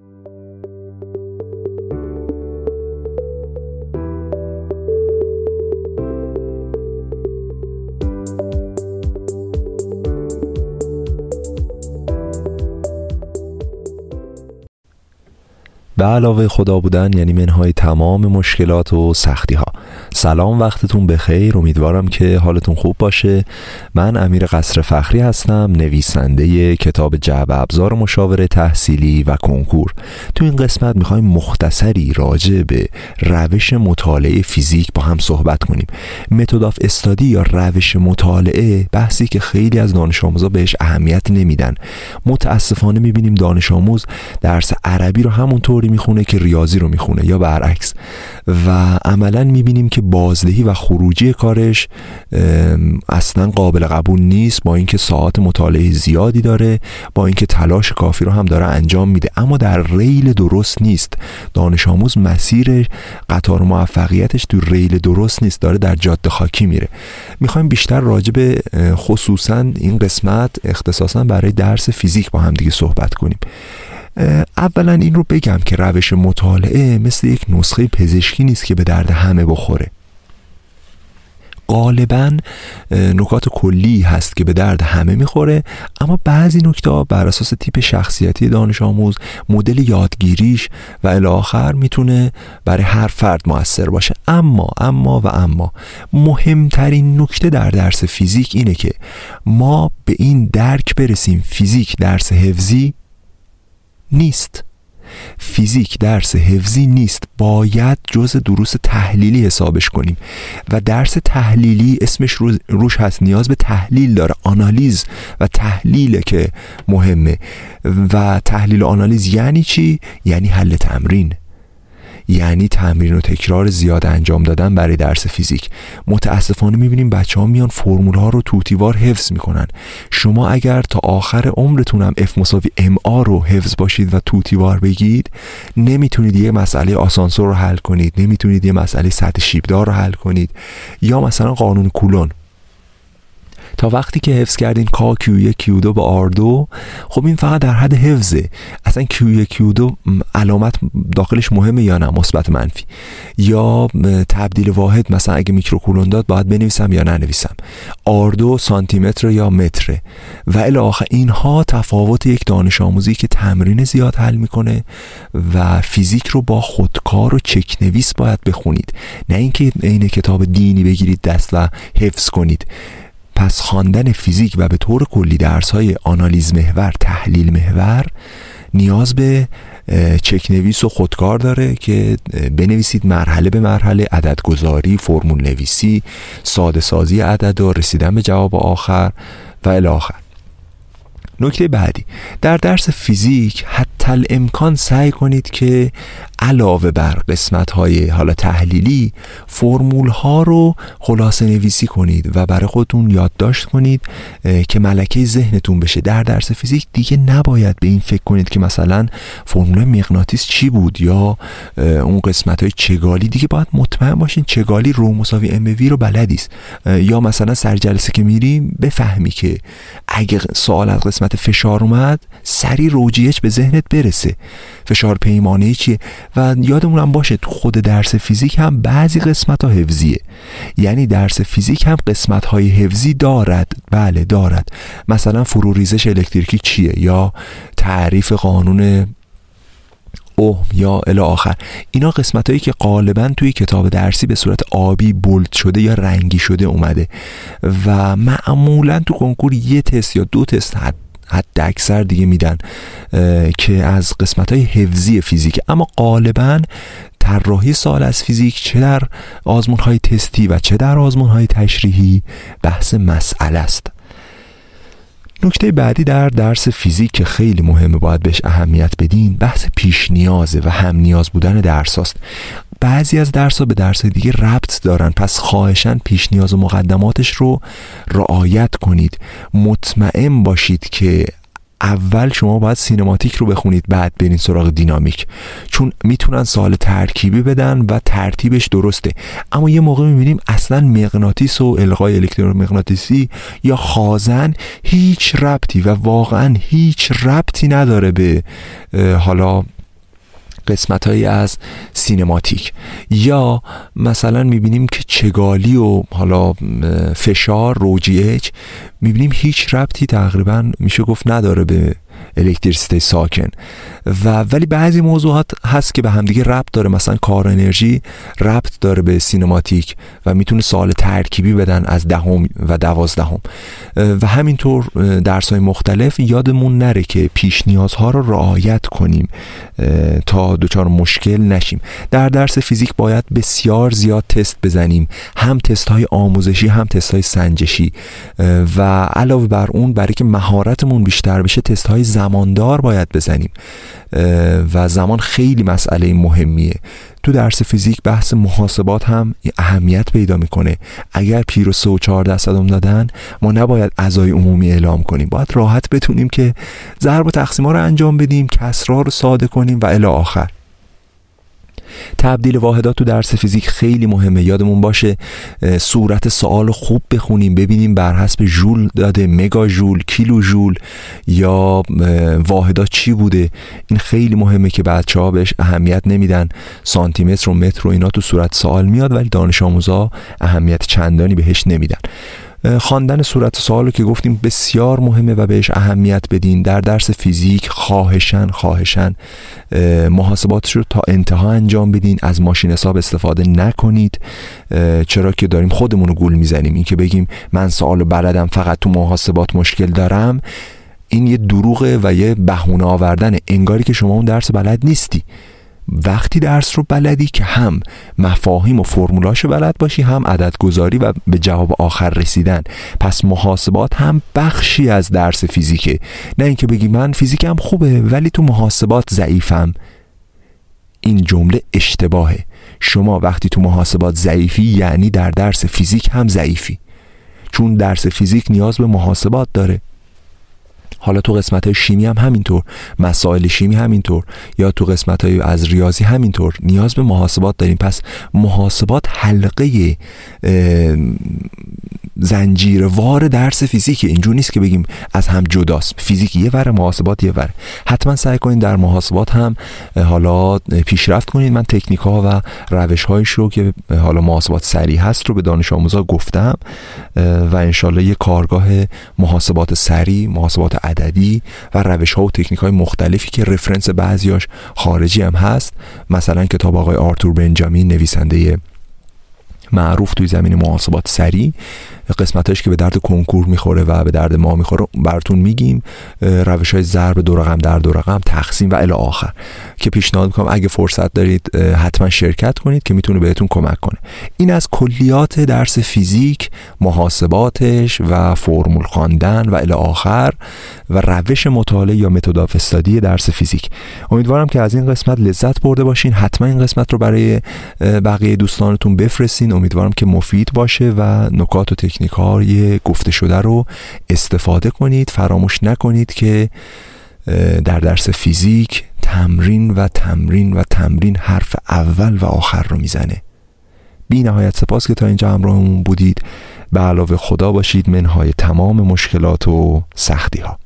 Thank you به علاوه خدا بودن یعنی منهای تمام مشکلات و سختی ها سلام وقتتون بخیر. امیدوارم که حالتون خوب باشه. من امیر قصر فخری هستم نویسنده کتاب جعب ابزار مشاوره تحصیلی و کنکور. تو این قسمت می‌خوایم مختصری راجع به روش مطالعه فیزیک با هم صحبت کنیم. متد آف استادی یا روش مطالعه بحثی که خیلی از دانش آموزا بهش اهمیت نمیدن. متاسفانه می‌بینیم دانش آموز درس عربی رو همونطوری می‌خونه که ریاضی رو می‌خونه یا برعکس. و عملا می‌بینیم که بازدهی و خروجی کارش اصلا قابل قبول نیست با اینکه ساعت مطالعه زیادی داره با اینکه تلاش کافی رو هم داره انجام میده. اما در ریل درست نیست. دانش آموز مسیر قطار موفقیتش تو ریل درست نیست داره در جاده خاکی میره. می‌خوایم بیشتر راجع به خصوصا این قسمت اختصاصا برای درس فیزیک با هم دیگه صحبت کنیم. اولا این رو بگم که روش مطالعه مثل یک نسخه پزشکی نیست که به درد همه بخوره. غالبا نکات کلی هست که به درد همه می‌خوره اما بعضی نکته بر اساس تیپ شخصیتی دانش آموز مدل یادگیریش و الاخر می‌تونه برای هر فرد موثر باشه. اما اما و اما مهمترین نکته در درس فیزیک اینه که ما به این درک برسیم. فیزیک درس حفظی نیست. فیزیک درس حفظی نیست. باید جز دروس تحلیلی حسابش کنیم. و درس تحلیلی اسمش روش هست. نیاز به تحلیل داره. آنالیز و تحلیل که مهمه. و تحلیل و آنالیز یعنی چی؟ یعنی حل تمرین. یعنی تمرین و تکرار زیاد انجام دادن برای درس فیزیک. متاسفانه می‌بینیم بچه ها میان فرمول ها رو توتیوار حفظ می‌کنن. شما اگر تا آخر عمرتون هم F مساوی MA رو حفظ باشید و توتیوار بگید نمی‌تونید یه مسئله آسانسور رو حل کنید نمی‌تونید یه مسئله سطح شیبدار رو حل کنید یا مثلا قانون کولن. تا وقتی که حفظ کردین K Q یک Q دو به R دو خب این فقط در حد حفظه. اصلا Q یک Q دو علامت داخلش مهمه یا نه مثبت منفی. یا تبدیل واحد مثلا اگه میکروکولن داد باید بنویسم یا ننویسم. R دو سانتی متر یا متره. و الی آخر اینها تفاوت یک دانش آموزی که تمرین زیاد حل می‌کنه و فیزیک رو با خودکار و چک نویس باید بخونید. نه اینکه عین کتاب دینی بگیرید دست و حفظ کنید. پس خواندن فیزیک و به طور کلی درس های آنالیز محور تحلیل محور نیاز به چک نویس و خودکار داره که بنویسید مرحله به مرحله عددگذاری فرمول نویسی ساده سازی عدد و رسیدن به جواب آخر و الاخر نکته بعدی در درس فیزیک حتی امکان سعی کنید که علاوه بر قسمت های حالا تحلیلی فرمول ها رو خلاصه نویسی کنید و برای خودتون یادداشت کنید که ملکه ذهنتون بشه. در درس فیزیک دیگه نباید به این فکر کنید که مثلا فرمول مغناطیس چی بود یا اون قسمت های چگالی. دیگه باید مطمئن باشین چگالی رو مساوی ام وی رو بلدیست یا مثلا سر جلسه که میریم بفهمی که اگه سوال از قسمت فشار اومد سری روجیهش به ذهنت برسه. فشار پیمانه چیه؟ و یادمونم باشه تو خود درس فیزیک هم بعضی قسمت ها حفظیه. یعنی درس فیزیک هم قسمت های حفظی دارد. بله دارد. مثلا فروریزش الکتریکی چیه؟ یا تعریف قانون اوم یا الی آخر. اینا قسمت هایی که غالبا توی کتاب درسی به صورت آبی بولد شده یا رنگی شده اومده. و معمولا تو کنکور یه تست یا دو تست حد حد اکثر دیگه میدن که از قسمت های حفظی فیزیک. اما غالبا طراحی سال از فیزیک چه در آزمون های تستی و چه در آزمون های تشریحی بحث مسئله است. نکته بعدی در درس فیزیک که خیلی مهمه باید بهش اهمیت بدین بحث پیش نیازه و هم نیاز بودن درس است. بعضی از درس ها به درس دیگه ربط دارن پس خواهشن پیش نیاز و مقدماتش رو رعایت کنید مطمئن باشید که اول شما باید سینماتیک رو بخونید بعد برین سراغ دینامیک. چون می‌تونن سال ترکیبی بدن و ترتیبش درسته. اما یه موقع می‌بینیم اصلا مغناطیس و القای الکترومغناطیسی یا خازن هیچ ربطی و واقعا هیچ ربطی نداره به حالا قسمت هایی از سینماتیک. یا مثلا می‌بینیم که چگالی و حالا فشار روجیج می‌بینیم هیچ ربطی تقریبا میشه گفت نداره به الکتریسیته ساکن. و ولی بعضی موضوعات هست که به همدیگه ربط داره. مثلا کار انرژی ربط داره به سینماتیک و می‌تونه سوال ترکیبی بدن از دهم و دوازدهم. و همینطور درس های مختلف یادمون نره که پیش نیازها رو رعایت کنیم تا دچار مشکل نشیم. در درس فیزیک باید بسیار زیاد تست بزنیم. هم تست های آموزشی هم تست های سنجشی و علاوه بر اون برای که مهارتمون بیشتر بشه تست های زماندار باید بزنیم. و زمان خیلی مسئله مهمیه. تو درس فیزیک بحث محاسبات هم اهمیت پیدا می‌کنه. اگر پیر و سه و چهار درصد دادن ما نباید ازای عمومی اعلام کنیم. باید راحت بتونیم که ضرب و تقسیم ها رو انجام بدیم کسرها رو ساده کنیم و الی آخر. تبدیل واحدات تو درس فیزیک خیلی مهمه. یادمون باشه صورت سوال خوب بخونیم ببینیم بر حسب ژول داده مگا ژول کیلو ژول یا واحدات چی بوده. این خیلی مهمه که بچه ها بهش اهمیت نمیدن. سانتی متر و متر و اینا تو صورت سوال میاد ولی دانش آموزا اهمیت چندانی بهش نمیدن. خواندن صورت سوال که گفتیم بسیار مهمه و بهش اهمیت بدین. در درس فیزیک خواهشن خواهشن محاسباتش رو تا انتها انجام بدین. از ماشین حساب استفاده نکنید. چرا که داریم خودمون رو گول می‌زنیم. این که بگیم من سوال بلدم فقط تو محاسبات مشکل دارم. این یه دروغه و یه بهونه آوردن انگاری که شما اون درس بلد نیستی. وقتی درس رو بلدی که هم مفاهیم و فرمولاش بلد باشی هم عدد گذاری و به جواب آخر رسیدن. پس محاسبات هم بخشی از درس فیزیکه. نه اینکه بگی من فیزیکم خوبه ولی تو محاسبات ضعیفم. این جمله اشتباهه. شما وقتی تو محاسبات ضعیفی یعنی در درس فیزیک هم ضعیفی. چون درس فیزیک نیاز به محاسبات داره. حالا تو قسمت های شیمی هم همینطور مسائل شیمی همینطور یا تو قسمت های از ریاضی همینطور. نیاز به محاسبات داریم. پس محاسبات حلقه وار درس فیزیک اینجور نیست که بگیم از هم جداست. فیزیک یه ور محاسبات یه ور حتما سعی کنید در محاسبات هم حالا پیشرفت کنید من تکنیک ها و روش هایش رو که حالا محاسبات سریع هست رو به دانش آموزا گفتم. و انشالله یه کارگاه محاسبات سریع محاسبات عددی و روش ها و تکنیک های مختلفی که رفرنس بعضیاش خارجی هم هست. مثلا کتاب آقای آرتور بنجامین نویسنده معروف توی زمین محاسبات سریع. قسمتش که به درد کنکور می‌خوره و به درد ما می‌خوره براتون میگیم. روش های ضرب دو رقم در دو رقم تقسیم و الی آخر. که پیشنهاد می‌کنم اگه فرصت دارید حتما شرکت کنید که می‌تونه بهتون کمک کنه. این از کلیات درس فیزیک محاسباتش و فرمول خواندن و الی آخر. و روش مطالعه یا متد استادی درس فیزیک. امیدوارم که از این قسمت لذت برده باشین. حتما این قسمت رو برای بقیه دوستانتون بفرستین. امیدوارم که مفید باشه و نکات و تکنیک های گفته شده رو استفاده کنید. فراموش نکنید که در درس فیزیک تمرین و تمرین و تمرین حرف اول و آخر رو می‌زنه. بی نهایت سپاس که تا اینجا همراهمون بودید. به علاوه خدا باشید. منهای تمام مشکلات و سختی ها